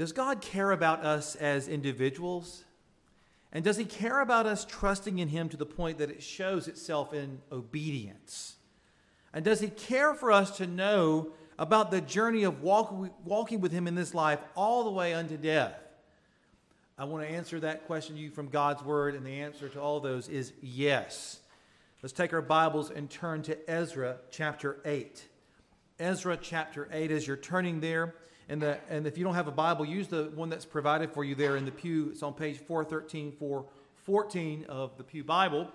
does God care about us as individuals? And does He care about us trusting in Him to the point that it shows itself in obedience? And does He care for us to know about the journey of walk, walking with Him in this life all the way unto death? I want to answer that question to you from God's Word, and the answer to all those is yes. Let's take our Bibles and turn to Ezra chapter 8. Ezra chapter 8, as you're turning there, and, the, and if you don't have a Bible, use the one that's provided for you there in the pew. It's on page 413, 414 of the Pew Bible.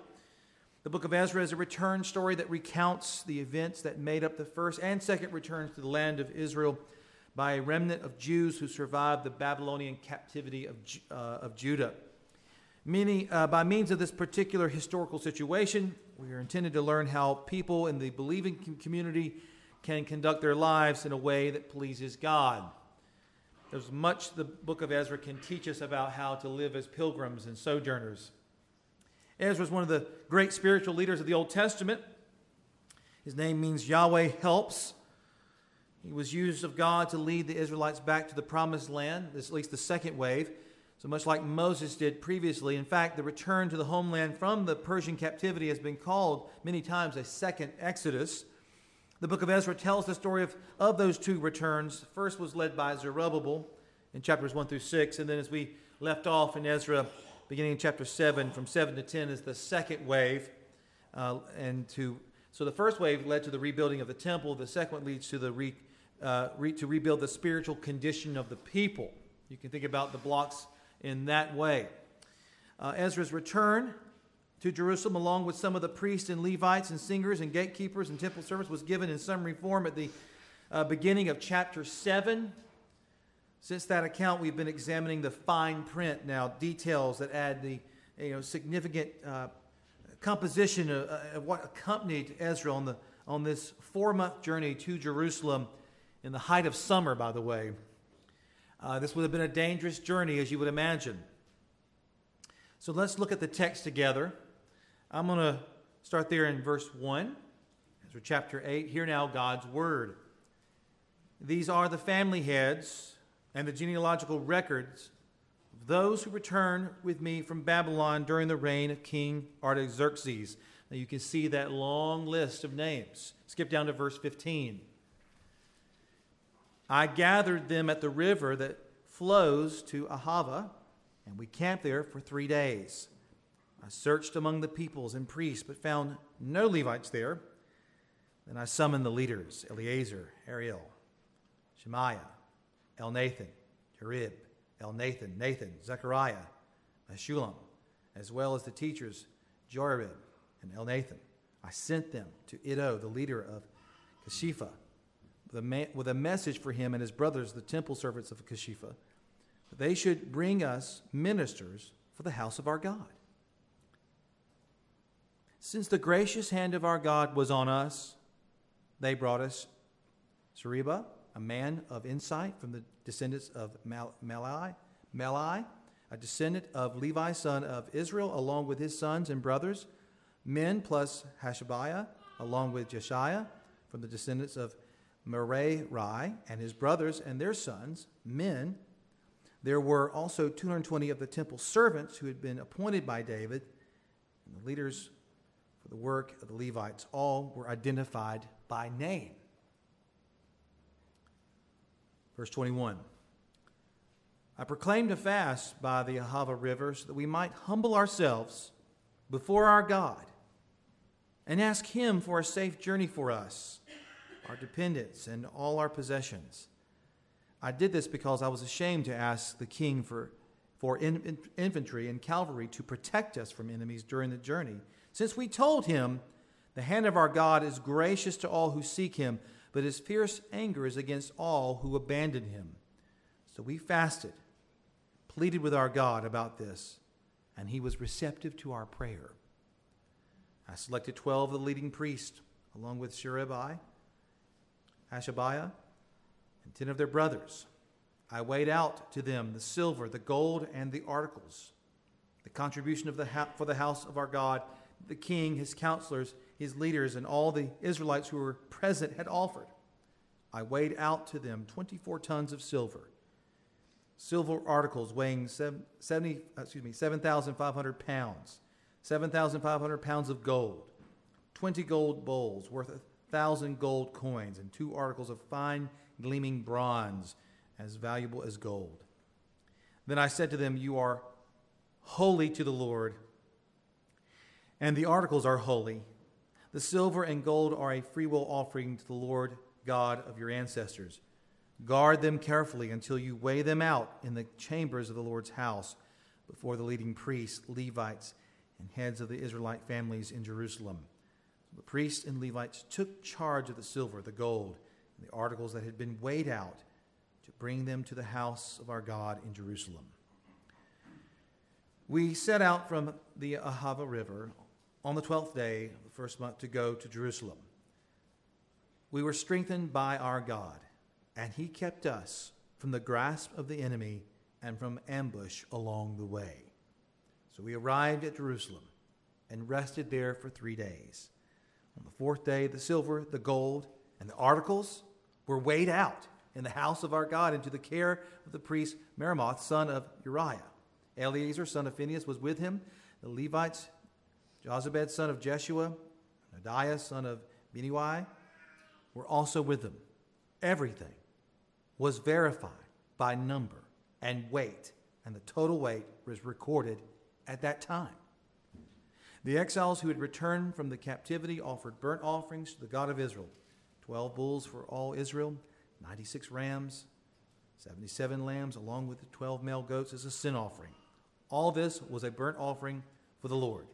The book of Ezra is a return story that recounts the events that made up the first and second returns to the land of Israel by a remnant of Jews who survived the Babylonian captivity of, uh, of Judah. Many, uh, by means of this particular historical situation, we are intended to learn how people in the believing community can conduct their lives in a way that pleases God. There's much the book of Ezra can teach us about how to live as pilgrims and sojourners. Ezra is one of the great spiritual leaders of the Old Testament. His name means Yahweh helps. He was used of God to lead the Israelites back to the promised land, at least the second wave. So much like Moses did previously. In fact, the return to the homeland from the Persian captivity has been called many times a second Exodus. The book of Ezra tells the story of, of those two returns. First was led by Zerubbabel in chapters 1 through 6. And then, as we left off in Ezra, beginning in chapter 7, from 7 to 10, is the second wave. Uh, and to, so the first wave led to the rebuilding of the temple, the second leads to, the re, uh, re, to rebuild the spiritual condition of the people. You can think about the blocks in that way. Uh, Ezra's return to Jerusalem, along with some of the priests and Levites and singers and gatekeepers and temple servants, was given in summary form at the uh, beginning of chapter 7. Since that account, we've been examining the fine print now, details that add the you know, significant uh, composition of, uh, of, what accompanied Ezra on, the, on this four month journey to Jerusalem in the height of summer, by the way. Uh, this would have been a dangerous journey, as you would imagine. So let's look at the text together. I'm going to start there in verse 1, Ezra chapter 8. Hear now God's word. These are the family heads and the genealogical records of those who returned with me from Babylon during the reign of King Artaxerxes. Now you can see that long list of names. Skip down to verse 15. I gathered them at the river that flows to Ahava, and we camped there for three days. I searched among the peoples and priests, but found no Levites there. Then I summoned the leaders Eleazar, Ariel, Shemaiah, Elnathan, Jarib, Elnathan, Nathan, Nathan, Zechariah, Meshullam, as well as the teachers Jorib and Elnathan. I sent them to Iddo, the leader of Casiphia, with a message for him and his brothers, the temple servants of Casiphia, that they should bring us ministers for the house of our God. Since the gracious hand of our God was on us, they brought us Sherebiah, a man of insight from the descendants of Mahli, a descendant of Levi, son of Israel, along with his sons and brothers, men plus Hashabiah, along with Jeshaiah, from the descendants of Merari, and his brothers and their sons, men. There were also 220 of the temple servants who had been appointed by David, and the leaders for the work of the Levites. All were identified by name. Verse 21 I proclaimed a fast by the Ahava River so that we might humble ourselves before our God and ask Him for a safe journey for us, our dependents, and all our possessions. I did this because I was ashamed to ask the king for, for in, in, infantry and cavalry to protect us from enemies during the journey since we told him, The hand of our God is gracious to all who seek him, but his fierce anger is against all who abandon him. So we fasted, pleaded with our God about this, and he was receptive to our prayer. I selected 12 of the leading priests, along with Sherebiah, Hashabiah, and 10 of their brothers. I weighed out to them the silver, the gold, and the articles, the contribution of the ha- for the house of our God the king, his counselors, his leaders, and all the Israelites who were present had offered. I weighed out to them 24 tons of silver, silver articles weighing 70, excuse me, 7,500 pounds, 7,500 pounds of gold, 20 gold bowls worth a thousand gold coins, and two articles of fine gleaming bronze as valuable as gold. Then I said to them, You are holy to the Lord, and the articles are holy. The silver and gold are a freewill offering to the Lord God of your ancestors. Guard them carefully until you weigh them out in the chambers of the Lord's house before the leading priests, Levites, and heads of the Israelite families in Jerusalem. The priests and Levites took charge of the silver, the gold, and the articles that had been weighed out to bring them to the house of our God in Jerusalem. We set out from the Ahava River on the twelfth day of the first month to go to Jerusalem. We were strengthened by our God and he kept us from the grasp of the enemy and from ambush along the way. So we arrived at Jerusalem and rested there for three days. On the fourth day, the silver, the gold, and the articles were weighed out in the house of our God into the care of the priest Meremoth, son of Uriah. Eleazar, son of Phinehas, was with him. The Levites, Jozabad, son of Jeshua, Noadiah, son of Binnui, were also with them. Everything was verified by number and weight, and the total weight was recorded at that time. The exiles who had returned from the captivity offered burnt offerings to the God of Israel 12 bulls for all Israel, 96 rams, 77 lambs, along with the 12 male goats as a sin offering. All this was a burnt offering for the Lord.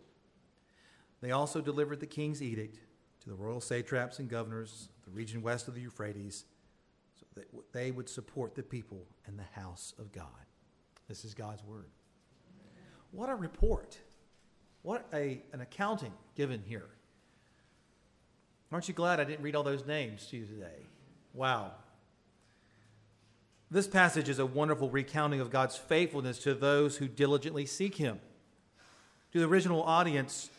They also delivered the king's edict to the royal satraps and governors of the region west of the Euphrates so that they would support the people and the house of God. This is God's word. What a report. What a, an accounting given here. Aren't you glad I didn't read all those names to you today? Wow. This passage is a wonderful recounting of God's faithfulness to those who diligently seek Him. To the original audience,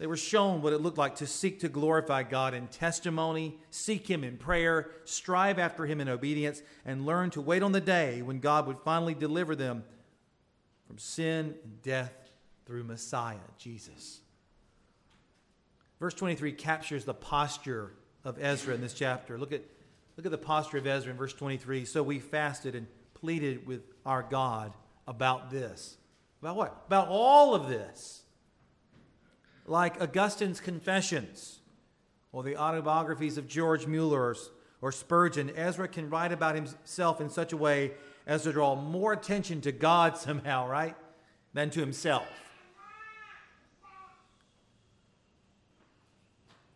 they were shown what it looked like to seek to glorify God in testimony, seek Him in prayer, strive after Him in obedience, and learn to wait on the day when God would finally deliver them from sin and death through Messiah, Jesus. Verse 23 captures the posture of Ezra in this chapter. Look at, look at the posture of Ezra in verse 23. So we fasted and pleaded with our God about this. About what? About all of this like Augustine's Confessions or the autobiographies of George Mueller or Spurgeon, Ezra can write about himself in such a way as to draw more attention to God somehow, right, than to himself.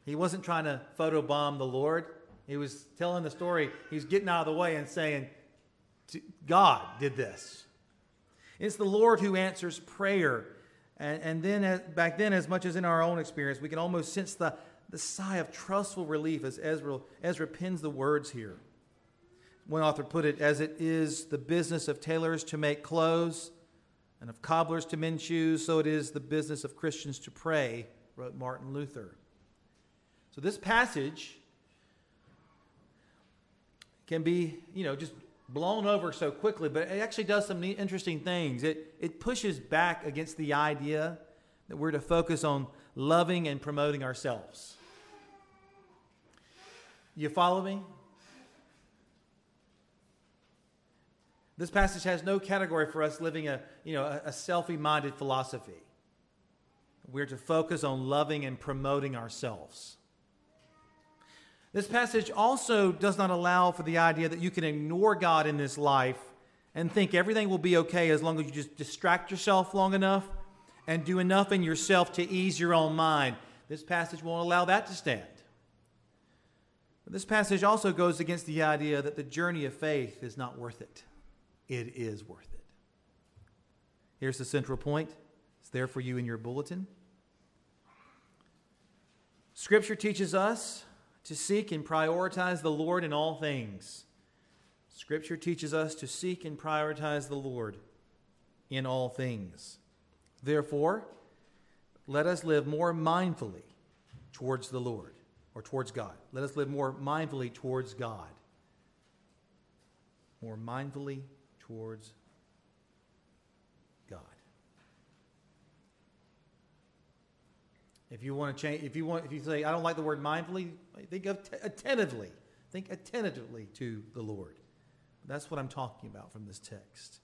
He wasn't trying to photobomb the Lord. He was telling the story. He was getting out of the way and saying, God did this. It's the Lord who answers prayer and, and then, as, back then, as much as in our own experience, we can almost sense the, the sigh of trustful relief as Ezra, Ezra pins the words here. One author put it as it is the business of tailors to make clothes and of cobblers to mend shoes, so it is the business of Christians to pray, wrote Martin Luther. So this passage can be, you know, just blown over so quickly, but it actually does some interesting things. It, it pushes back against the idea that we're to focus on loving and promoting ourselves. You follow me? This passage has no category for us living a, you know, a, a selfie minded philosophy. We're to focus on loving and promoting ourselves. This passage also does not allow for the idea that you can ignore God in this life and think everything will be okay as long as you just distract yourself long enough and do enough in yourself to ease your own mind. This passage won't allow that to stand. But this passage also goes against the idea that the journey of faith is not worth it. It is worth it. Here's the central point it's there for you in your bulletin. Scripture teaches us to seek and prioritize the Lord in all things. Scripture teaches us to seek and prioritize the Lord in all things. Therefore, let us live more mindfully towards the Lord or towards God. Let us live more mindfully towards God. More mindfully towards God. If you want to change, if you want, if you say, I don't like the word mindfully, think of t- attentively. Think attentively to the Lord. That's what I'm talking about from this text.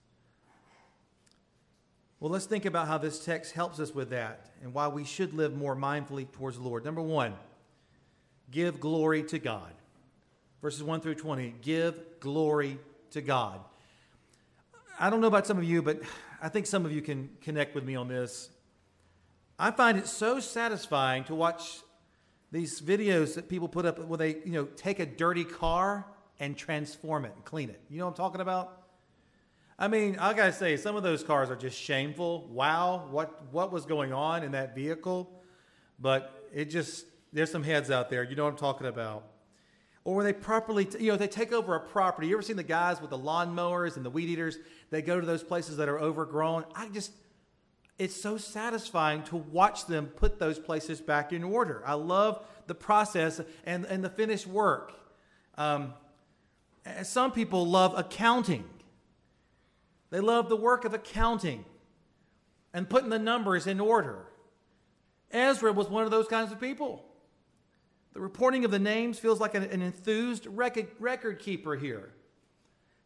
Well, let's think about how this text helps us with that and why we should live more mindfully towards the Lord. Number one, give glory to God. Verses 1 through 20, give glory to God. I don't know about some of you, but I think some of you can connect with me on this. I find it so satisfying to watch these videos that people put up where they, you know, take a dirty car and transform it and clean it. You know what I'm talking about? I mean, I gotta say, some of those cars are just shameful. Wow, what what was going on in that vehicle? But it just there's some heads out there. You know what I'm talking about. Or when they properly, t- you know, they take over a property. You ever seen the guys with the lawnmowers and the weed eaters? They go to those places that are overgrown. I just, it's so satisfying to watch them put those places back in order. I love the process and, and the finished work. Um, some people love accounting. They love the work of accounting and putting the numbers in order. Ezra was one of those kinds of people. The reporting of the names feels like an, an enthused record, record keeper here.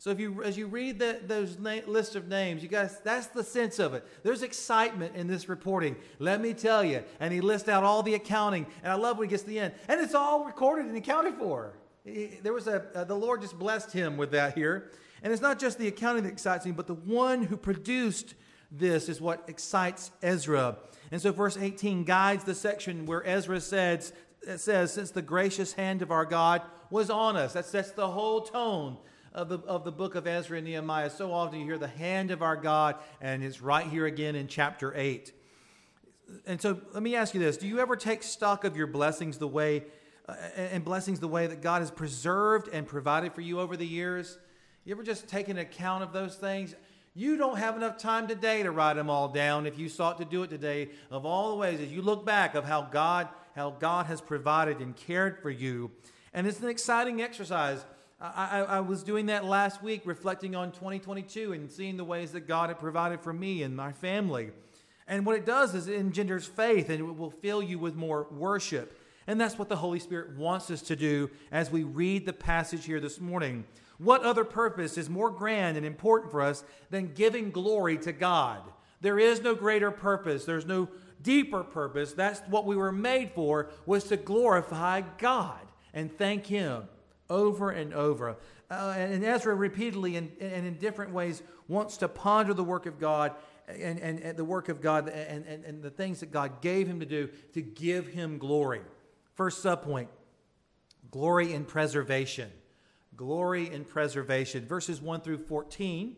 So if you, as you read the, those na- list of names, you guys, that's the sense of it. There's excitement in this reporting. Let me tell you. And he lists out all the accounting, and I love when he gets to the end, and it's all recorded and accounted for. He, there was a, uh, the Lord just blessed him with that here. And it's not just the accounting that excites him, but the one who produced this is what excites Ezra. And so verse 18 guides the section where Ezra says, says, Since the gracious hand of our God was on us. That's, that's the whole tone of the, of the book of Ezra and Nehemiah. So often you hear the hand of our God, and it's right here again in chapter 8. And so let me ask you this Do you ever take stock of your blessings the way, uh, and blessings the way that God has preserved and provided for you over the years? You ever just take an account of those things? You don't have enough time today to write them all down if you sought to do it today. Of all the ways, as you look back of how God, how God has provided and cared for you. And it's an exciting exercise. I, I, was doing that last week, reflecting on 2022 and seeing the ways that God had provided for me and my family. And what it does is it engenders faith and it will fill you with more worship. And that's what the Holy Spirit wants us to do as we read the passage here this morning. What other purpose is more grand and important for us than giving glory to God? There is no greater purpose. There's no deeper purpose. That's what we were made for was to glorify God and thank him over and over. Uh, and Ezra repeatedly and, and in different ways wants to ponder the work of God and, and, and the work of God and, and, and the things that God gave him to do to give him glory. First subpoint glory in preservation glory and preservation. Verses 1 through 14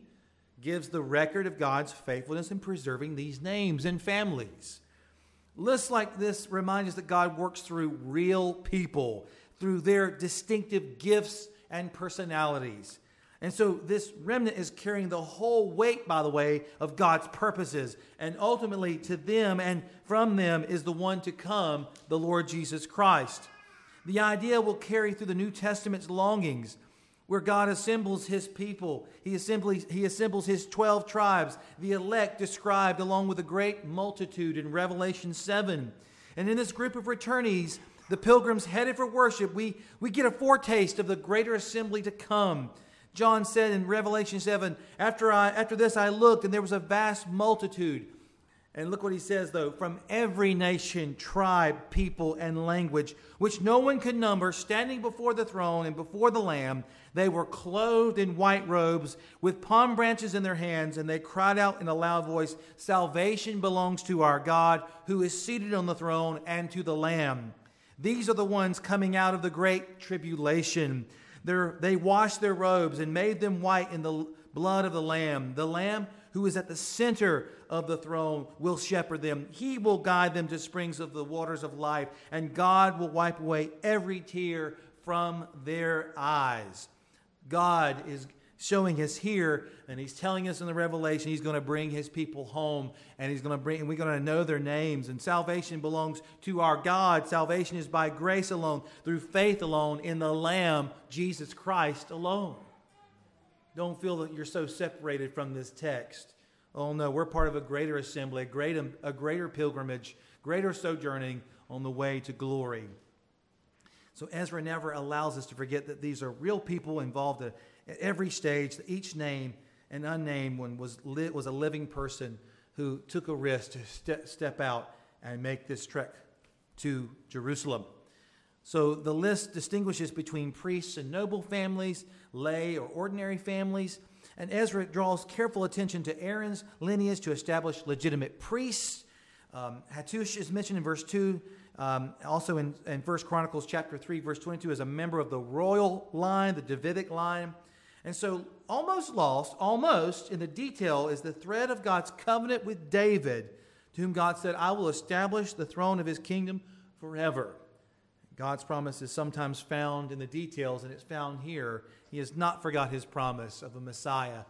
gives the record of God's faithfulness in preserving these names and families. Lists like this remind us that God works through real people, through their distinctive gifts and personalities. And so this remnant is carrying the whole weight, by the way, of God's purposes. And ultimately, to them and from them is the one to come, the Lord Jesus Christ. The idea will carry through the New Testament's longings where God assembles his people. He assembles, he assembles his 12 tribes, the elect described along with a great multitude in Revelation 7. And in this group of returnees, the pilgrims headed for worship, we, we get a foretaste of the greater assembly to come. John said in Revelation 7, after, I, after this I looked, and there was a vast multitude and look what he says, though from every nation, tribe, people, and language, which no one could number, standing before the throne and before the Lamb. They were clothed in white robes with palm branches in their hands, and they cried out in a loud voice Salvation belongs to our God, who is seated on the throne, and to the Lamb. These are the ones coming out of the great tribulation. They're, they washed their robes and made them white in the blood of the Lamb. The Lamb who is at the center of the throne, will shepherd them. He will guide them to springs of the waters of life, and God will wipe away every tear from their eyes. God is showing us here, and He's telling us in the Revelation, He's going to bring His people home, and He's going to bring, and we're going to know their names. And salvation belongs to our God. Salvation is by grace alone, through faith alone, in the Lamb, Jesus Christ alone. Don't feel that you're so separated from this text. Oh no, we're part of a greater assembly, a, a greater pilgrimage, greater sojourning on the way to glory. So Ezra never allows us to forget that these are real people involved uh, at every stage. Each name and unnamed one was, was a living person who took a risk to ste- step out and make this trek to Jerusalem. So the list distinguishes between priests and noble families, lay or ordinary families, and Ezra draws careful attention to Aaron's lineage to establish legitimate priests. Um, Hattush is mentioned in verse 2, um, also in, in 1 Chronicles chapter 3, verse 22, as a member of the royal line, the Davidic line. And so, almost lost, almost in the detail, is the thread of God's covenant with David, to whom God said, I will establish the throne of his kingdom forever. God's promise is sometimes found in the details, and it's found here. He has not forgot his promise of a Messiah,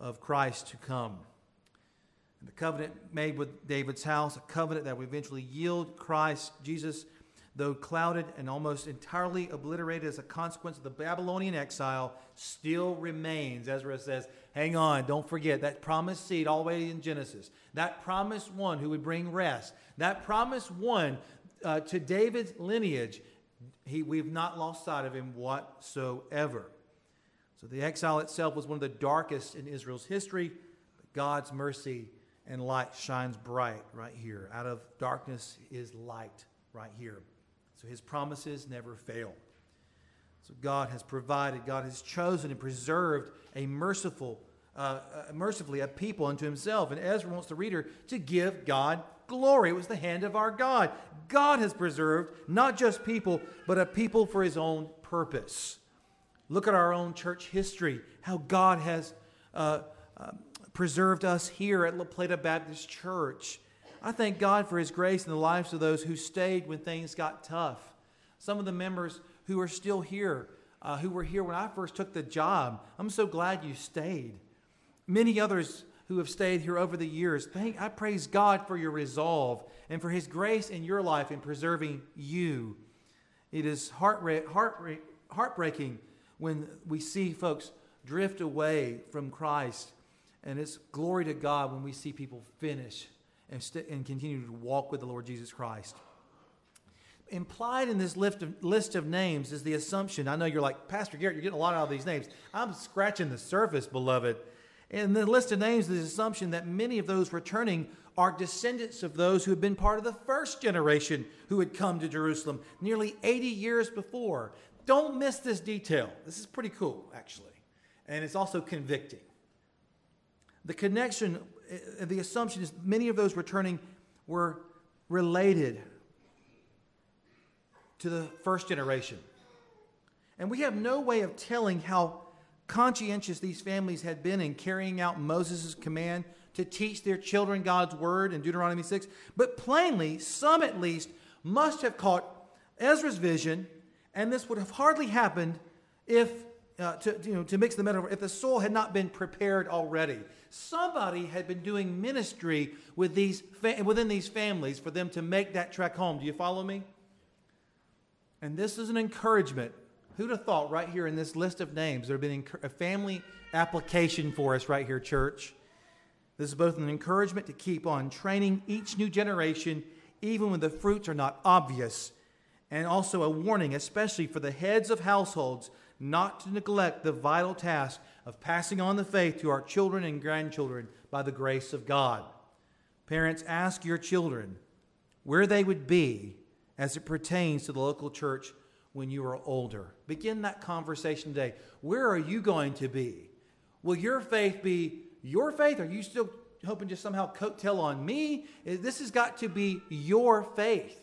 of Christ to come. And the covenant made with David's house, a covenant that would eventually yield Christ, Jesus, though clouded and almost entirely obliterated as a consequence of the Babylonian exile, still remains. Ezra says, Hang on, don't forget that promised seed all the way in Genesis, that promised one who would bring rest, that promised one uh, to David's lineage, he, we've not lost sight of him whatsoever. So the exile itself was one of the darkest in Israel's history, but God's mercy and light shines bright right here. Out of darkness is light right here. So his promises never fail. So God has provided, God has chosen and preserved a merciful, uh, uh, mercifully a people unto himself. And Ezra wants the reader to give God glory. It was the hand of our God. God has preserved not just people, but a people for his own purpose. Look at our own church history, how God has uh, uh, preserved us here at La Plata Baptist Church. I thank God for his grace in the lives of those who stayed when things got tough. Some of the members who are still here, uh, who were here when I first took the job, I'm so glad you stayed. Many others who have stayed here over the years, thank, I praise God for your resolve and for His grace in your life in preserving you. It is heart, heart, heartbreaking when we see folks drift away from Christ, and it's glory to God when we see people finish and, st- and continue to walk with the Lord Jesus Christ. Implied in this list of, list of names is the assumption. I know you're like, Pastor Garrett, you're getting a lot out of these names. I'm scratching the surface, beloved. In the list of names, the assumption that many of those returning are descendants of those who had been part of the first generation who had come to Jerusalem nearly 80 years before. Don't miss this detail. This is pretty cool, actually. And it's also convicting. The connection, Uh, the assumption is many of those returning were related to the first generation. And we have no way of telling how conscientious these families had been in carrying out Moses' command to teach their children God's word in Deuteronomy 6. But plainly, some at least must have caught Ezra's vision, and this would have hardly happened if, uh, to, you know, to mix the metaphor, if the soil had not been prepared already. Somebody had been doing ministry with these fa- within these families for them to make that trek home. Do you follow me? And this is an encouragement Who'd have thought right here in this list of names there have been a family application for us right here, church? This is both an encouragement to keep on training each new generation, even when the fruits are not obvious, and also a warning, especially for the heads of households, not to neglect the vital task of passing on the faith to our children and grandchildren by the grace of God. Parents, ask your children where they would be as it pertains to the local church when you are older. Begin that conversation today. Where are you going to be? Will your faith be your faith? Are you still hoping to somehow coattail on me? Eh, this has got to be your faith.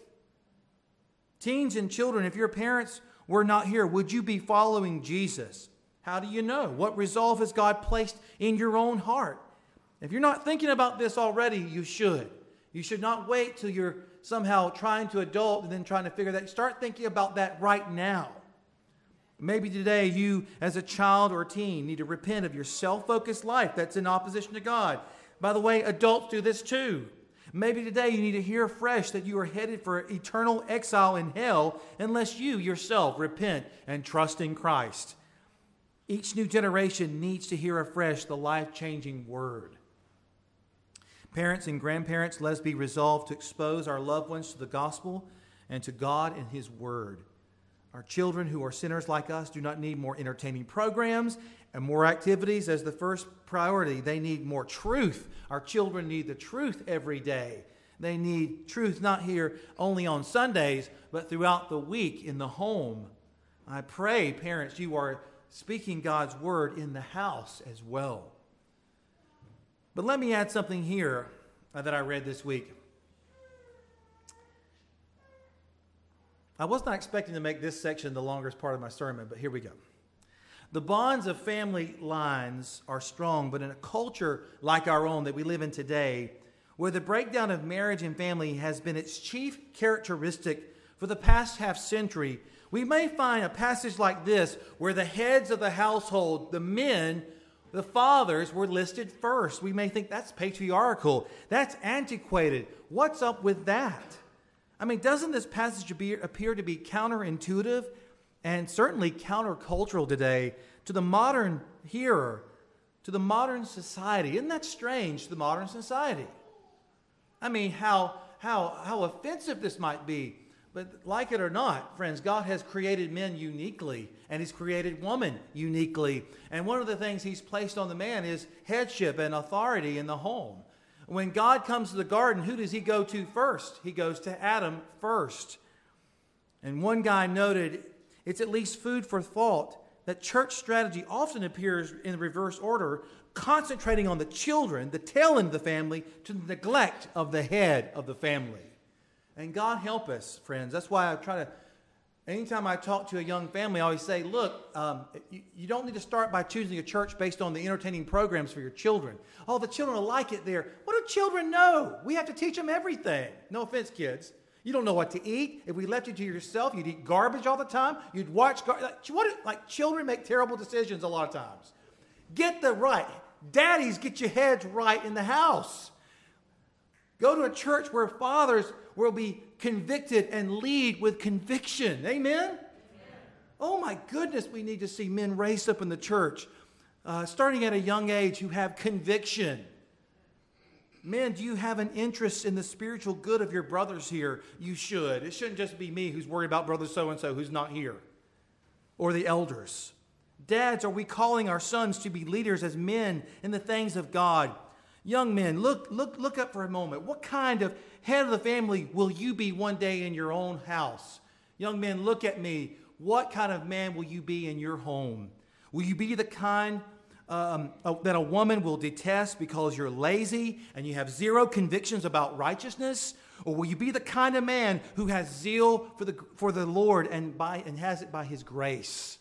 Teens and children, if your parents were not here, would you be following Jesus? How do you know? What resolve has God placed in your own heart? If you're not thinking about this already, you should. You should not wait till you're somehow trying to adult and then trying to figure that. Start thinking about that right now. Maybe today you, as a child or a teen, need to repent of your self focused life that's in opposition to God. By the way, adults do this too. Maybe today you need to hear afresh that you are headed for eternal exile in hell unless you yourself repent and trust in Christ. Each new generation needs to hear afresh the life changing word. Parents and grandparents, let us be resolved to expose our loved ones to the gospel and to God and His Word. Our children who are sinners like us do not need more entertaining programs and more activities as the first priority. They need more truth. Our children need the truth every day. They need truth not here only on Sundays, but throughout the week in the home. I pray, parents, you are speaking God's word in the house as well. But let me add something here that I read this week. I was not expecting to make this section the longest part of my sermon, but here we go. The bonds of family lines are strong, but in a culture like our own that we live in today, where the breakdown of marriage and family has been its chief characteristic for the past half century, we may find a passage like this where the heads of the household, the men, the fathers were listed first. We may think that's patriarchal, that's antiquated. What's up with that? I mean, doesn't this passage appear to be counterintuitive and certainly countercultural today to the modern hearer, to the modern society? Isn't that strange to the modern society? I mean, how, how, how offensive this might be but like it or not, friends, God has created men uniquely, and He's created woman uniquely. And one of the things He's placed on the man is headship and authority in the home. When God comes to the garden, who does He go to first? He goes to Adam first. And one guy noted it's at least food for thought that church strategy often appears in reverse order, concentrating on the children, the tail end of the family, to the neglect of the head of the family. And God help us, friends. That's why I try to, anytime I talk to a young family, I always say, look, um, you, you, don't need to start by choosing a church based on the entertaining programs for your children. Oh, the children will like it there. What do children know? We have to teach them everything. No offense, kids. You don't know what to eat. If we left you to yourself, you'd eat garbage all the time. You'd watch, gar- like, what, like children make terrible decisions a lot of times. Get the right. Daddies, get your heads right in the house. Go to a church where fathers will be convicted and lead with conviction. Amen? Oh my goodness, we need to see men raised up in the church, uh, starting at a young age, who have conviction. Men, do you have an interest in the spiritual good of your brothers here? You should. It shouldn't just be me who's worried about brother so and so who's not here, or the elders. Dads, are we calling our sons to be leaders as men in the things of God? Young men, look, look, look up for a moment. What kind of head of the family will you be one day in your own house? Young men, look at me. What kind of man will you be in your home? Will you be the kind um, that a woman will detest because you're lazy and you have zero convictions about righteousness? Or will you be the kind of man who has zeal for the, for the Lord and, by, and has it by his grace?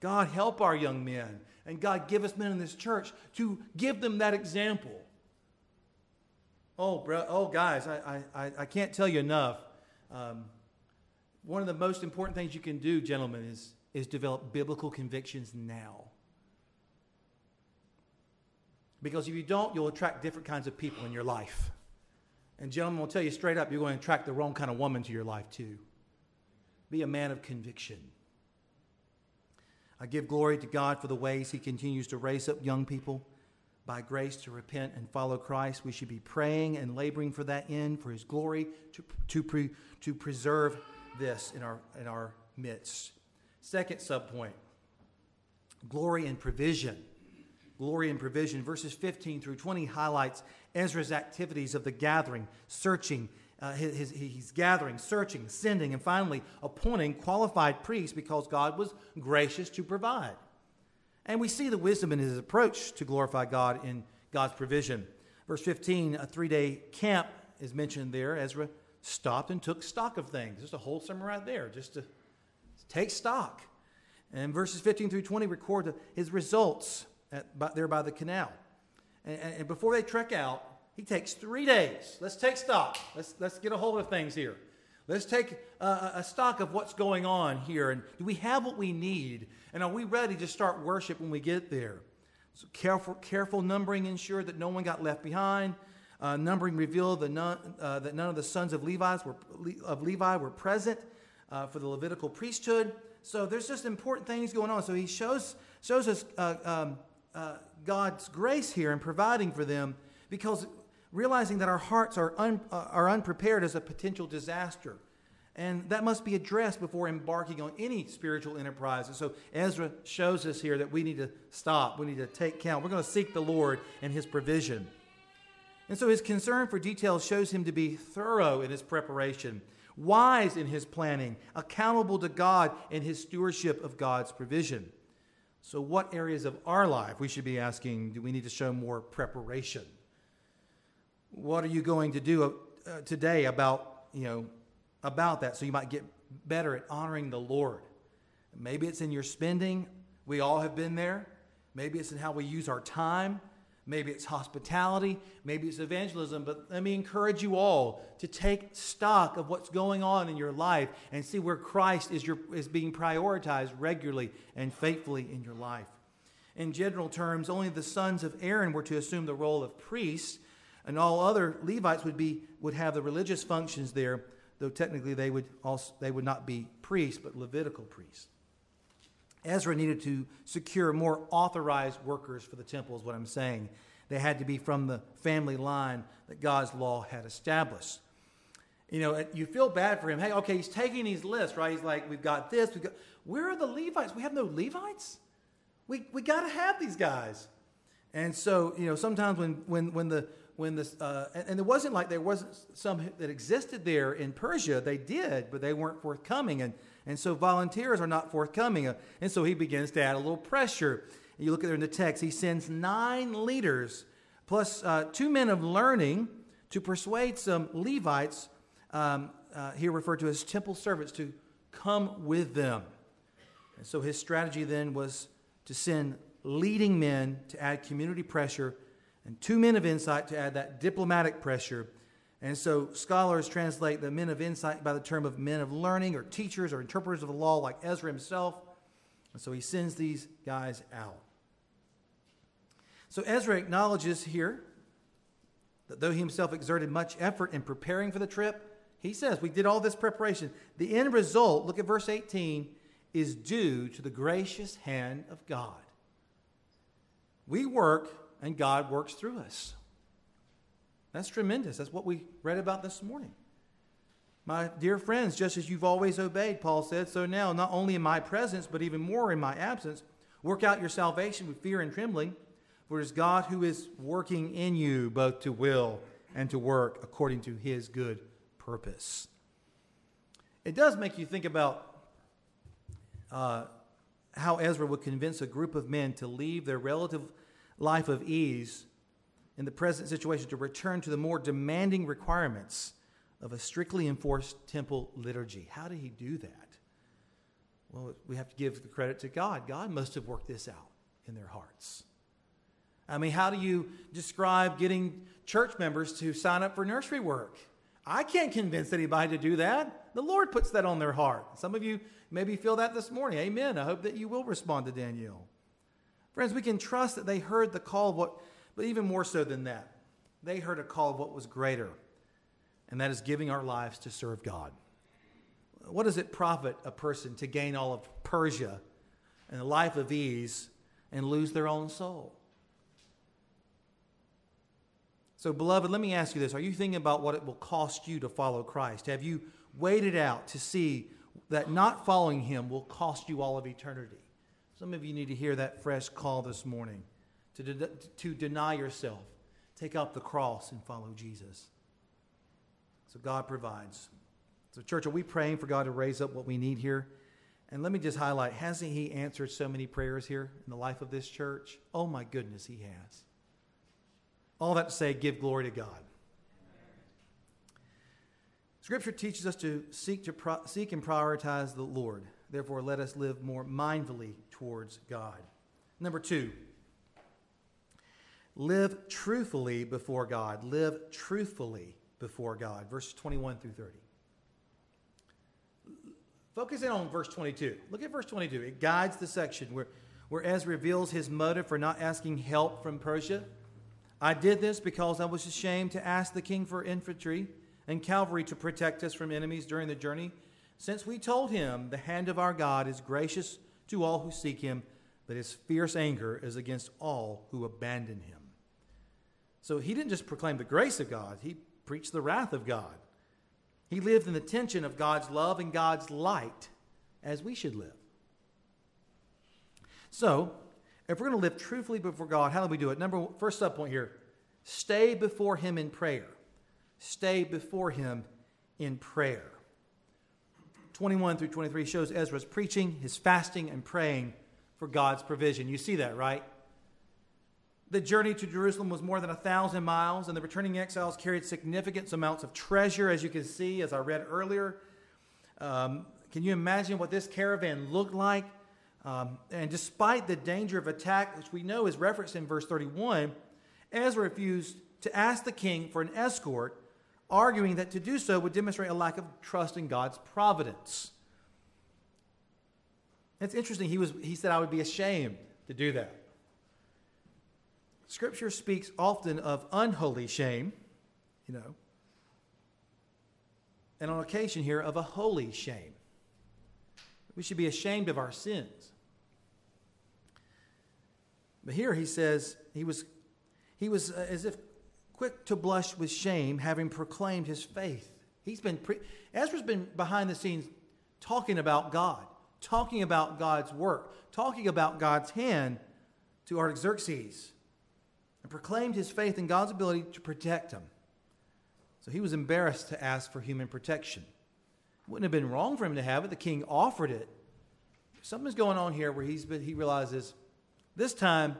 God, help our young men. And God, give us men in this church to give them that example. Oh, bro, oh guys, I, I, I can't tell you enough. Um, one of the most important things you can do, gentlemen, is, is develop biblical convictions now. Because if you don't, you'll attract different kinds of people in your life. And, gentlemen, will tell you straight up, you're going to attract the wrong kind of woman to your life, too. Be a man of conviction. I give glory to God for the ways He continues to raise up young people by grace to repent and follow Christ. We should be praying and laboring for that end, for His glory, to, to, pre, to preserve this in our, in our midst. Second subpoint glory and provision. Glory and provision. Verses 15 through 20 highlights Ezra's activities of the gathering, searching, uh, his, his, he's gathering, searching, sending, and finally appointing qualified priests because God was gracious to provide. And we see the wisdom in his approach to glorify God in God's provision. Verse 15, a three day camp is mentioned there. Ezra stopped and took stock of things. Just a whole wholesome right there, just to take stock. And verses 15 through 20 record his results at, by, there by the canal. And, and before they trek out, he takes three days. Let's take stock. Let's, let's get a hold of things here. Let's take a, a stock of what's going on here. And do we have what we need? And are we ready to start worship when we get there? So careful, careful numbering ensured that no one got left behind. Uh, numbering revealed that none, uh, that none of the sons of, Levi's were, of Levi were present uh, for the Levitical priesthood. So there's just important things going on. So he shows, shows us uh, um, uh, God's grace here in providing for them because realizing that our hearts are, un, uh, are unprepared as a potential disaster. And that must be addressed before embarking on any spiritual enterprise. And so Ezra shows us here that we need to stop. We need to take count. We're going to seek the Lord and his provision. And so his concern for details shows him to be thorough in his preparation, wise in his planning, accountable to God in his stewardship of God's provision. So, what areas of our life we should be asking do we need to show more preparation? What are you going to do uh, today about, you know, about that so you might get better at honoring the Lord? Maybe it's in your spending. We all have been there. Maybe it's in how we use our time. Maybe it's hospitality, maybe it's evangelism, but let me encourage you all to take stock of what's going on in your life and see where Christ is, your, is being prioritized regularly and faithfully in your life. In general terms, only the sons of Aaron were to assume the role of priests, and all other Levites would, be, would have the religious functions there, though technically they would, also, they would not be priests, but Levitical priests. Ezra needed to secure more authorized workers for the temple, is what I'm saying. They had to be from the family line that God's law had established. You know, you feel bad for him. Hey, okay, he's taking these lists, right? He's like, we've got this. We've got, where are the Levites? We have no Levites? We, we got to have these guys. And so, you know, sometimes when, when, when the, when this, uh, and, and, it wasn't like there wasn't some that existed there in Persia. They did, but they weren't forthcoming. And and so volunteers are not forthcoming. And so he begins to add a little pressure. You look at there in the text, he sends nine leaders plus uh, two men of learning to persuade some Levites, um, uh, here referred to as temple servants, to come with them. And so his strategy then was to send leading men to add community pressure and two men of insight to add that diplomatic pressure and so scholars translate the men of insight by the term of men of learning or teachers or interpreters of the law, like Ezra himself. And so he sends these guys out. So Ezra acknowledges here that though he himself exerted much effort in preparing for the trip, he says, We did all this preparation. The end result, look at verse 18, is due to the gracious hand of God. We work and God works through us. That's tremendous. That's what we read about this morning. My dear friends, just as you've always obeyed, Paul said, so now, not only in my presence, but even more in my absence, work out your salvation with fear and trembling, for it is God who is working in you both to will and to work according to his good purpose. It does make you think about uh, how Ezra would convince a group of men to leave their relative life of ease in the present situation to return to the more demanding requirements of a strictly enforced temple liturgy. How did he do that? Well, we have to give the credit to God. God must have worked this out in their hearts. I mean, how do you describe getting church members to sign up for nursery work? I can't convince anybody to do that. The Lord puts that on their heart. Some of you maybe feel that this morning. Amen. I hope that you will respond to Danielle. Friends, we can trust that they heard the call of what but even more so than that, they heard a call of what was greater, and that is giving our lives to serve God. What does it profit a person to gain all of Persia and a life of ease and lose their own soul? So, beloved, let me ask you this. Are you thinking about what it will cost you to follow Christ? Have you waited out to see that not following him will cost you all of eternity? Some of you need to hear that fresh call this morning to, de- to deny yourself, take up the cross, and follow Jesus. So God provides. So, church, are we praying for God to raise up what we need here? And let me just highlight hasn't He answered so many prayers here in the life of this church? Oh, my goodness, He has. All that to say, give glory to God. Scripture teaches us to seek, to pro- seek and prioritize the Lord. Therefore, let us live more mindfully towards God. Number two, Live truthfully before God. Live truthfully before God. Verses 21 through 30. Focus in on verse 22. Look at verse 22. It guides the section where, where Ezra reveals his motive for not asking help from Persia. I did this because I was ashamed to ask the king for infantry and cavalry to protect us from enemies during the journey, since we told him the hand of our God is gracious to all who seek him, but his fierce anger is against all who abandon him. So he didn't just proclaim the grace of God, he preached the wrath of God. He lived in the tension of God's love and God's light as we should live. So, if we're going to live truthfully before God, how do we do it? Number one, first up point here stay before Him in prayer. Stay before Him in prayer. 21 through 23 shows Ezra's preaching, his fasting, and praying for God's provision. You see that, right? The journey to Jerusalem was more than a thousand miles, and the returning exiles carried significant amounts of treasure, as you can see, as I read earlier. Um, can you imagine what this caravan looked like? Um, and despite the danger of attack, which we know is referenced in verse 31, Ezra refused to ask the king for an escort, arguing that to do so would demonstrate a lack of trust in God's providence. It's interesting. He, was, he said, I would be ashamed to do that. Scripture speaks often of unholy shame, you know, and on occasion here of a holy shame. We should be ashamed of our sins. But here he says he was, he was uh, as if quick to blush with shame, having proclaimed his faith. He's been pre- Ezra's been behind the scenes talking about God, talking about God's work, talking about God's hand to Artaxerxes, and proclaimed his faith in God's ability to protect him. So he was embarrassed to ask for human protection. It wouldn't have been wrong for him to have it. The king offered it. Something's going on here where he's been, he realizes this time,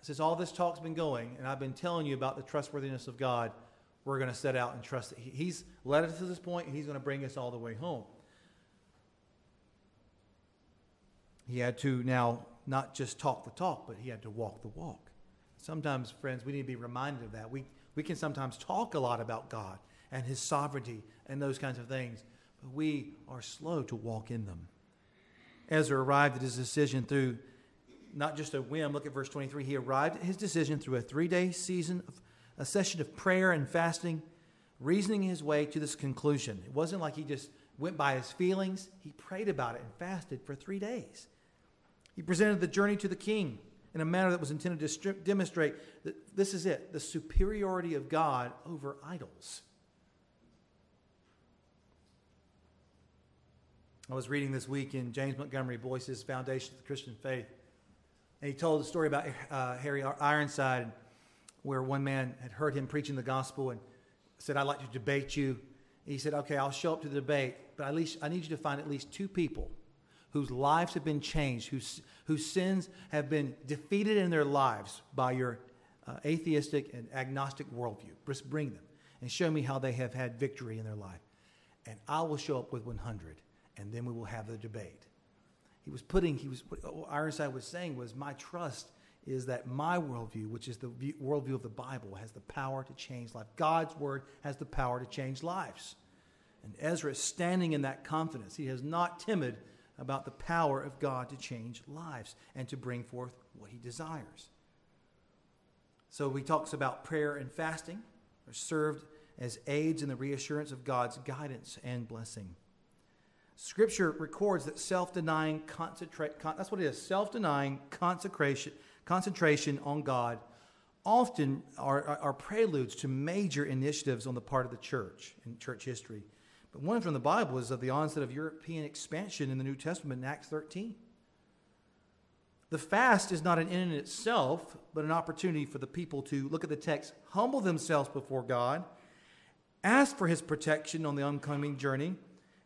since all this talk's been going, and I've been telling you about the trustworthiness of God, we're going to set out and trust that He's led us to this point, and He's going to bring us all the way home. He had to now not just talk the talk, but he had to walk the walk. Sometimes, friends, we need to be reminded of that. We, we can sometimes talk a lot about God and His sovereignty and those kinds of things, but we are slow to walk in them. Ezra arrived at his decision through not just a whim. Look at verse 23. He arrived at his decision through a three day season, of, a session of prayer and fasting, reasoning his way to this conclusion. It wasn't like he just went by his feelings, he prayed about it and fasted for three days. He presented the journey to the king in a manner that was intended to demonstrate that this is it the superiority of God over idols. I was reading this week in James Montgomery Boice's Foundation of the Christian Faith. And he told a story about uh, Harry Ironside, where one man had heard him preaching the gospel and said, I'd like to debate you. He said, Okay, I'll show up to the debate, but at least I need you to find at least two people whose lives have been changed, whose, whose sins have been defeated in their lives by your uh, atheistic and agnostic worldview. Just bring them and show me how they have had victory in their life. And I will show up with 100 and then we will have the debate. He was putting, he was, what Ironside was saying was, my trust is that my worldview, which is the view, worldview of the Bible, has the power to change life. God's word has the power to change lives. And Ezra is standing in that confidence. He is not timid about the power of God to change lives and to bring forth what he desires. So he talks about prayer and fasting are served as aids in the reassurance of God's guidance and blessing. Scripture records that self-denying concentrate con- that's what it is, self-denying consecration concentration on God often are, are, are, preludes to major initiatives on the part of the church in church history. But one from the Bible is of the onset of European expansion in the New Testament in Acts 13. The fast is not an end in itself, but an opportunity for the people to look at the text, humble themselves before God, ask for his protection on the oncoming journey,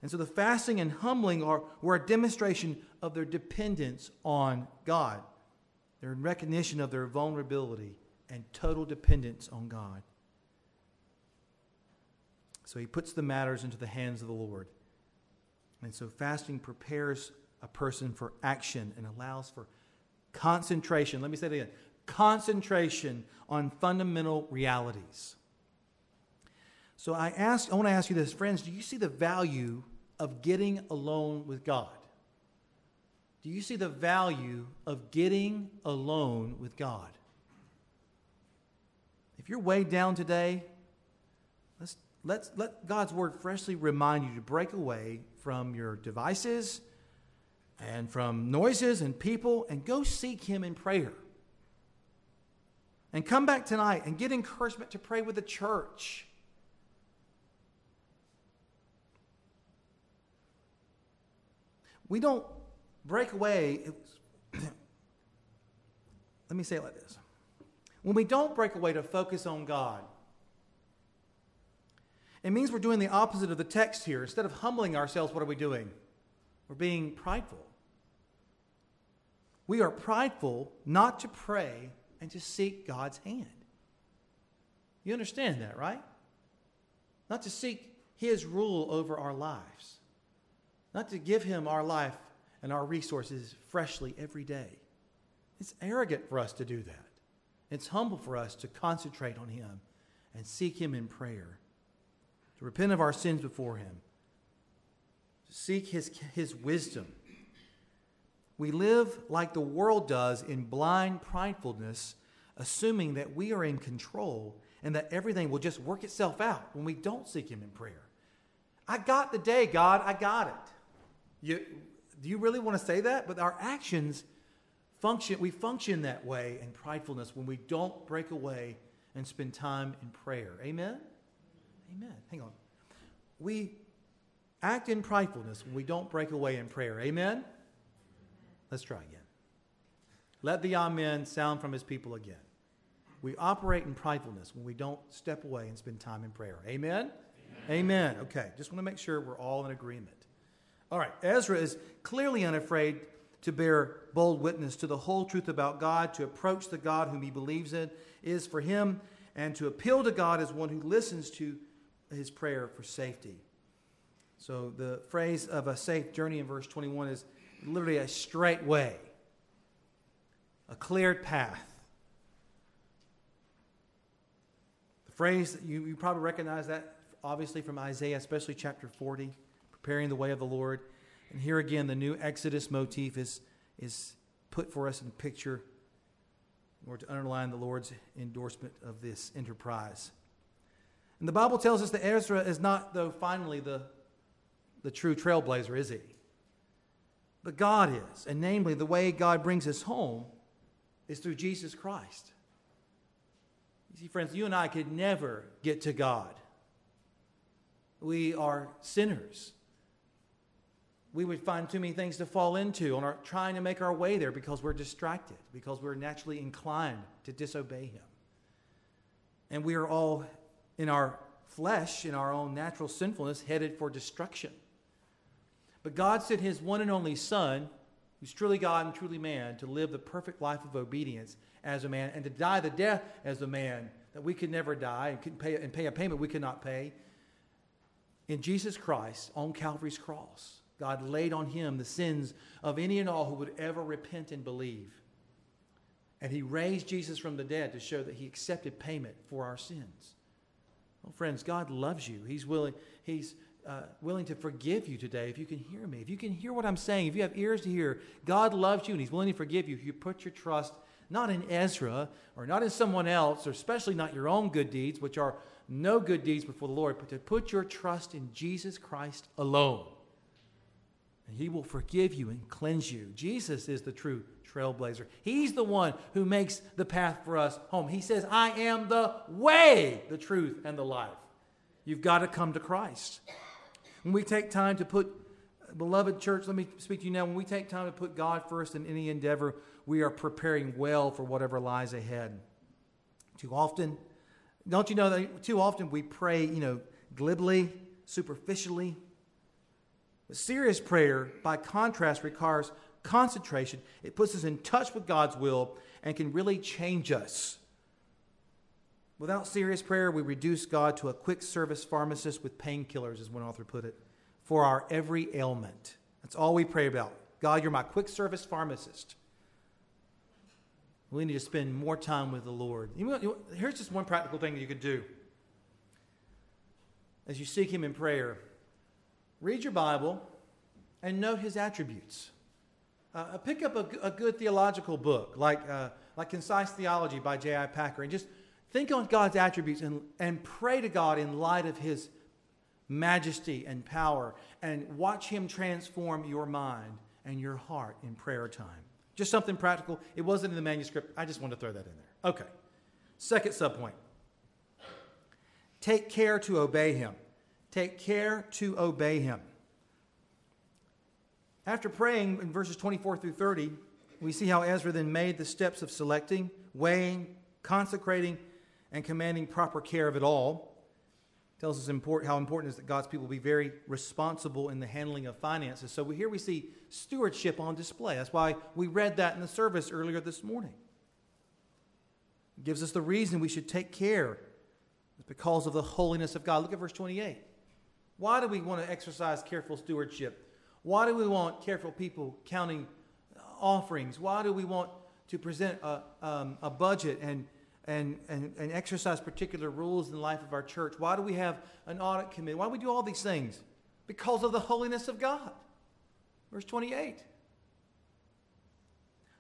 and so the fasting and humbling are, were a demonstration of their dependence on God, their recognition of their vulnerability and total dependence on God. So he puts the matters into the hands of the Lord. And so fasting prepares a person for action and allows for concentration. Let me say it again concentration on fundamental realities. So I ask I want to ask you this friends, do you see the value of getting alone with God? Do you see the value of getting alone with God? If you're weighed down today, let's, let's let God's word freshly remind you to break away from your devices and from noises and people and go seek Him in prayer. And come back tonight and get encouragement to pray with the church. We don't break away. Let me say it like this. When we don't break away to focus on God, it means we're doing the opposite of the text here. Instead of humbling ourselves, what are we doing? We're being prideful. We are prideful not to pray and to seek God's hand. You understand that, right? Not to seek His rule over our lives, not to give Him our life and our resources freshly every day. It's arrogant for us to do that. It's humble for us to concentrate on Him and seek Him in prayer, to repent of our sins before Him, to seek His, his wisdom. We live like the world does in blind pridefulness, assuming that we are in control and that everything will just work itself out when we don't seek Him in prayer. I got the day, God, I got it. You, do you really want to say that? But our actions function, we function that way in pridefulness when we don't break away and spend time in prayer. Amen? Amen. Hang on. We act in pridefulness when we don't break away in prayer. Amen? Let's try again. Let the Amen sound from his people again. We operate in pridefulness when we don't step away and spend time in prayer. Amen? Amen. Amen. Okay, just want to make sure we're all in agreement. All right, Ezra is clearly unafraid to bear bold witness to the whole truth about God, to approach the God whom he believes in is for him, and to appeal to God as one who listens to his prayer for safety. So the phrase of a safe journey in verse 21 is literally a straight way, a cleared path. The phrase, you, you probably recognize that obviously from Isaiah, especially chapter 40, preparing the way of the Lord. And here again, the new Exodus motif is, is put for us in picture in order to underline the Lord's endorsement of this enterprise. And the Bible tells us that Ezra is not, though, finally the, the true trailblazer, is he? But God is. And namely, the way God brings us home is through Jesus Christ. You see, friends, you and I could never get to God. We are sinners we would find too many things to fall into on our trying to make our way there because we're distracted, because we're naturally inclined to disobey Him. And we are all in our flesh, in our own natural sinfulness, headed for destruction. But God sent His one and only Son, who's truly God and truly man, to live the perfect life of obedience as a man and to die the death as a man that we could never die and, could pay, and pay a payment we could not pay in Jesus Christ on Calvary's cross. God laid on him the sins of any and all who would ever repent and believe. And he raised Jesus from the dead to show that he accepted payment for our sins. Well, friends, God loves you. He's willing, he's, uh, willing to forgive you today if you can hear me. If you can hear what I'm saying, if you have ears to hear, God loves you and he's willing to forgive you if you put your trust not in Ezra or not in someone else, or especially not your own good deeds, which are no good deeds before the Lord, but to put your trust in Jesus Christ alone. And he will forgive you and cleanse you. Jesus is the true trailblazer. He's the one who makes the path for us home. He says, I am the way, the truth, and the life. You've got to come to Christ. When we take time to put, beloved church, let me speak to you now. When we take time to put God first in any endeavor, we are preparing well for whatever lies ahead. Too often, don't you know that too often we pray, you know, glibly, superficially, but serious prayer, by contrast, requires concentration. It puts us in touch with God's will and can really change us. Without serious prayer, we reduce God to a quick service pharmacist with painkillers, as one author put it, for our every ailment. That's all we pray about. God, you're my quick service pharmacist. We need to spend more time with the Lord. Here's just one practical thing you could do as you seek Him in prayer read your Bible and note his attributes. Uh, uh, pick up a, a, good theological book like, uh, like Concise Theology by J.I. Packer and just think on God's attributes and, and pray to God in light of his majesty and power and watch him transform your mind and your heart in prayer time. Just something practical. It wasn't in the manuscript. I just wanted to throw that in there. Okay. Second subpoint take care to obey him. Take care to obey him. After praying in verses 24 through 30, we see how Ezra then made the steps of selecting, weighing, consecrating, and commanding proper care of it all. Tells us how important it is that God's people be very responsible in the handling of finances. So here we see stewardship on display. That's why we read that in the service earlier this morning. It gives us the reason we should take care. It's because of the holiness of God. Look at verse 28. Why do we want to exercise careful stewardship? Why do we want careful people counting offerings? Why do we want to present a, um, a budget and, and, and, and exercise particular rules in the life of our church? Why do we have an audit committee? Why do we do all these things? Because of the holiness of God. Verse 28.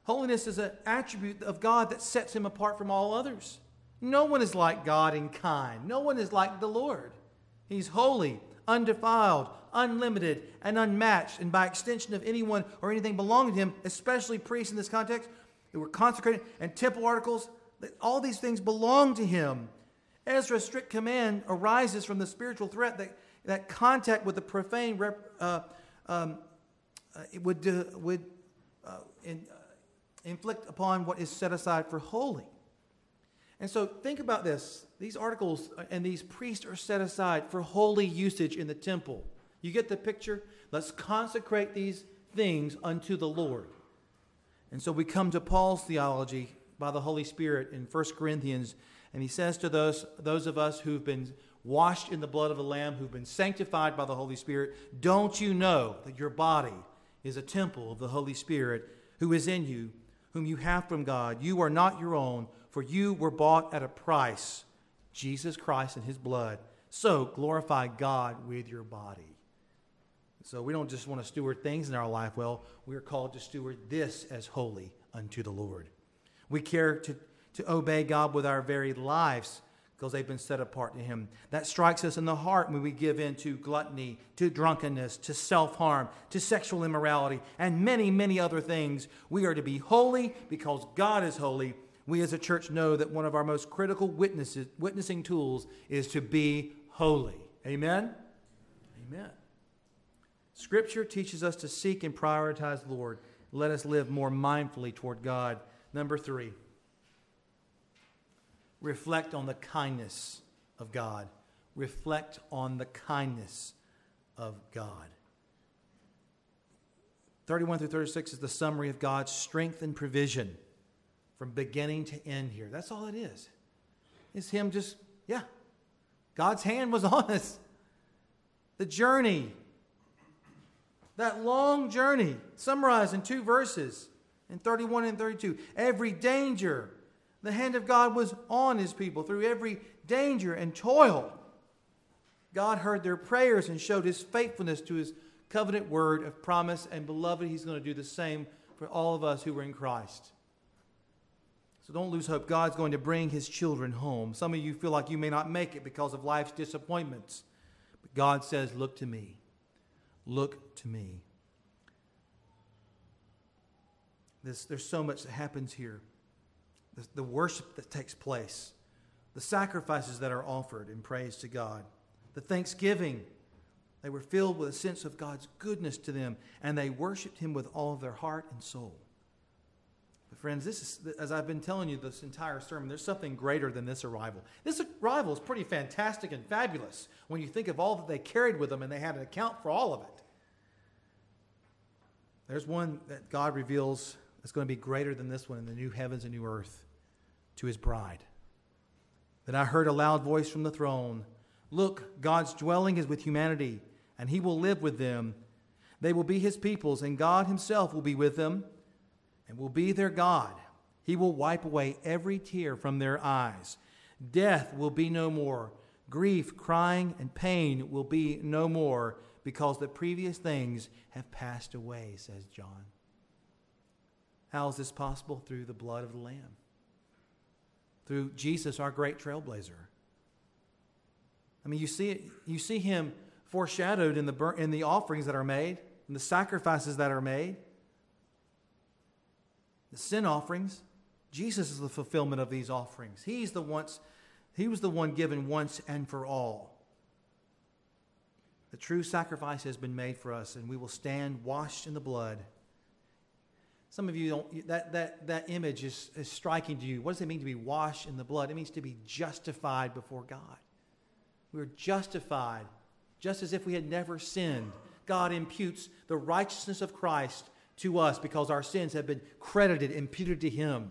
Holiness is an attribute of God that sets him apart from all others. No one is like God in kind. No one is like the Lord. He's holy, undefiled, unlimited, and unmatched. And by extension of anyone or anything belonging to him, especially priests in this context, who were consecrated, and temple articles, all these things belong to him. Ezra's strict command arises from the spiritual threat that, that contact with the profane rep, uh, um, uh, would, uh, would uh, in, uh, inflict upon what is set aside for holy. And so think about this. These articles and these priests are set aside for holy usage in the temple. You get the picture? Let's consecrate these things unto the Lord. And so we come to Paul's theology by the Holy Spirit in 1 Corinthians, and he says to those, those of us who've been washed in the blood of the Lamb, who've been sanctified by the Holy Spirit, don't you know that your body is a temple of the Holy Spirit who is in you, whom you have from God? You are not your own for you were bought at a price, Jesus Christ and his blood. So glorify God with your body. So we don't just want to steward things in our life well, we are called to steward this as holy unto the Lord. We care to, to obey God with our very lives because they've been set apart to Him. That strikes us in the heart when we give in to gluttony, to drunkenness, to self harm, to sexual immorality, and many, many other things. We are to be holy because God is holy we as a church know that one of our most critical witnesses, witnessing tools is to be holy. Amen? Amen. Scripture teaches us to seek and prioritize the Lord. Let us live more mindfully toward God. Number three, reflect on the kindness of God. Reflect on the kindness of God. 31 through 36 is the summary of God's strength and provision from beginning to end here. That's all it is. It's Him just, yeah. God's hand was on us. The journey, that long journey, summarized in two verses in 31 and 32. Every danger, the hand of God was on His people through every danger and toil. God heard their prayers and showed His faithfulness to His covenant word of promise, and beloved, He's going to do the same for all of us who are in Christ. So don't lose hope. God's going to bring his children home. Some of you feel like you may not make it because of life's disappointments. But God says, Look to me. Look to me. This, there's so much that happens here. The, the worship that takes place, the sacrifices that are offered in praise to God, the thanksgiving. They were filled with a sense of God's goodness to them, and they worshiped Him with all of their heart and soul. Friends, this is, as I've been telling you this entire sermon, there's something greater than this arrival. This arrival is pretty fantastic and fabulous when you think of all that they carried with them and they had an account for all of it. There's one that God reveals that's going to be greater than this one in the new heavens and new earth to his bride. Then I heard a loud voice from the throne Look, God's dwelling is with humanity, and he will live with them. They will be his peoples, and God himself will be with them and will be their God. He will wipe away every tear from their eyes. Death will be no more. Grief, crying, and pain will be no more because the previous things have passed away, says John. How is this possible? Through the blood of the Lamb, through Jesus, our great trailblazer. I mean, you see, it, you see him foreshadowed in the, in the offerings that are made, in the sacrifices that are made the sin offerings, Jesus is the fulfillment of these offerings. He's the once, he was the one given once and for all. The true sacrifice has been made for us, and we will stand washed in the blood. Some of you don't, that, that, that image is, is striking to you. What does it mean to be washed in the blood? It means to be justified before God. We're justified just as if we had never sinned. God imputes the righteousness of Christ to us because our sins have been credited, imputed to Him.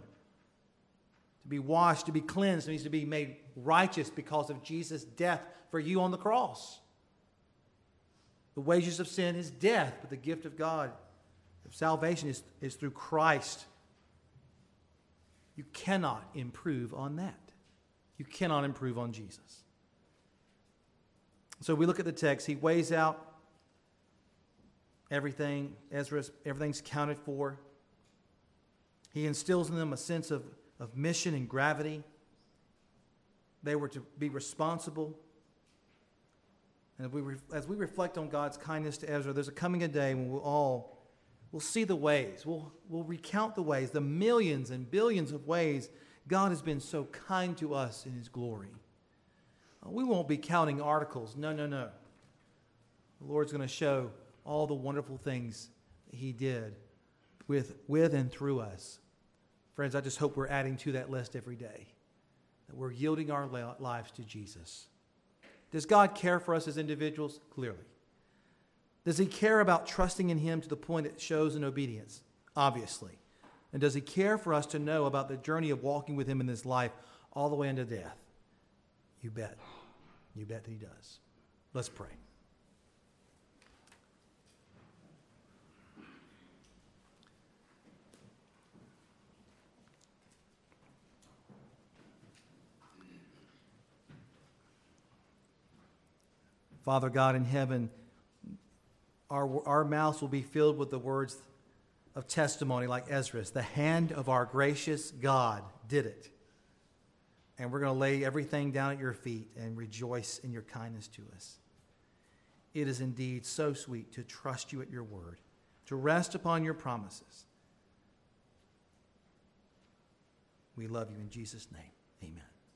To be washed, to be cleansed, means to be made righteous because of Jesus' death for you on the cross. The wages of sin is death, but the gift of God of salvation is, is through Christ. You cannot improve on that. You cannot improve on Jesus. So we look at the text. He weighs out everything. Ezra, everything's counted for. He instills in them a sense of, of mission and gravity. They were to be responsible. And we, as we reflect on God's kindness to Ezra, there's a coming a day when we'll all we'll see the ways. We'll, we'll recount the ways, the millions and billions of ways God has been so kind to us in His glory. Uh, we won't be counting articles. No, no, no. The Lord's going to show all the wonderful things He did with, with and through us. Friends, I just hope we're adding to that list every day, that we're yielding our lives to Jesus. Does God care for us as individuals? Clearly. Does He care about trusting in Him to the point it shows in obedience? Obviously. And does He care for us to know about the journey of walking with Him in this life all the way into death? You bet. You bet that He does. Let's pray. Father God in heaven, our, our mouths will be filled with the words of testimony like Ezra's. The hand of our gracious God did it. And we're going to lay everything down at your feet and rejoice in your kindness to us. It is indeed so sweet to trust you at your word, to rest upon your promises. We love you in Jesus' name. Amen.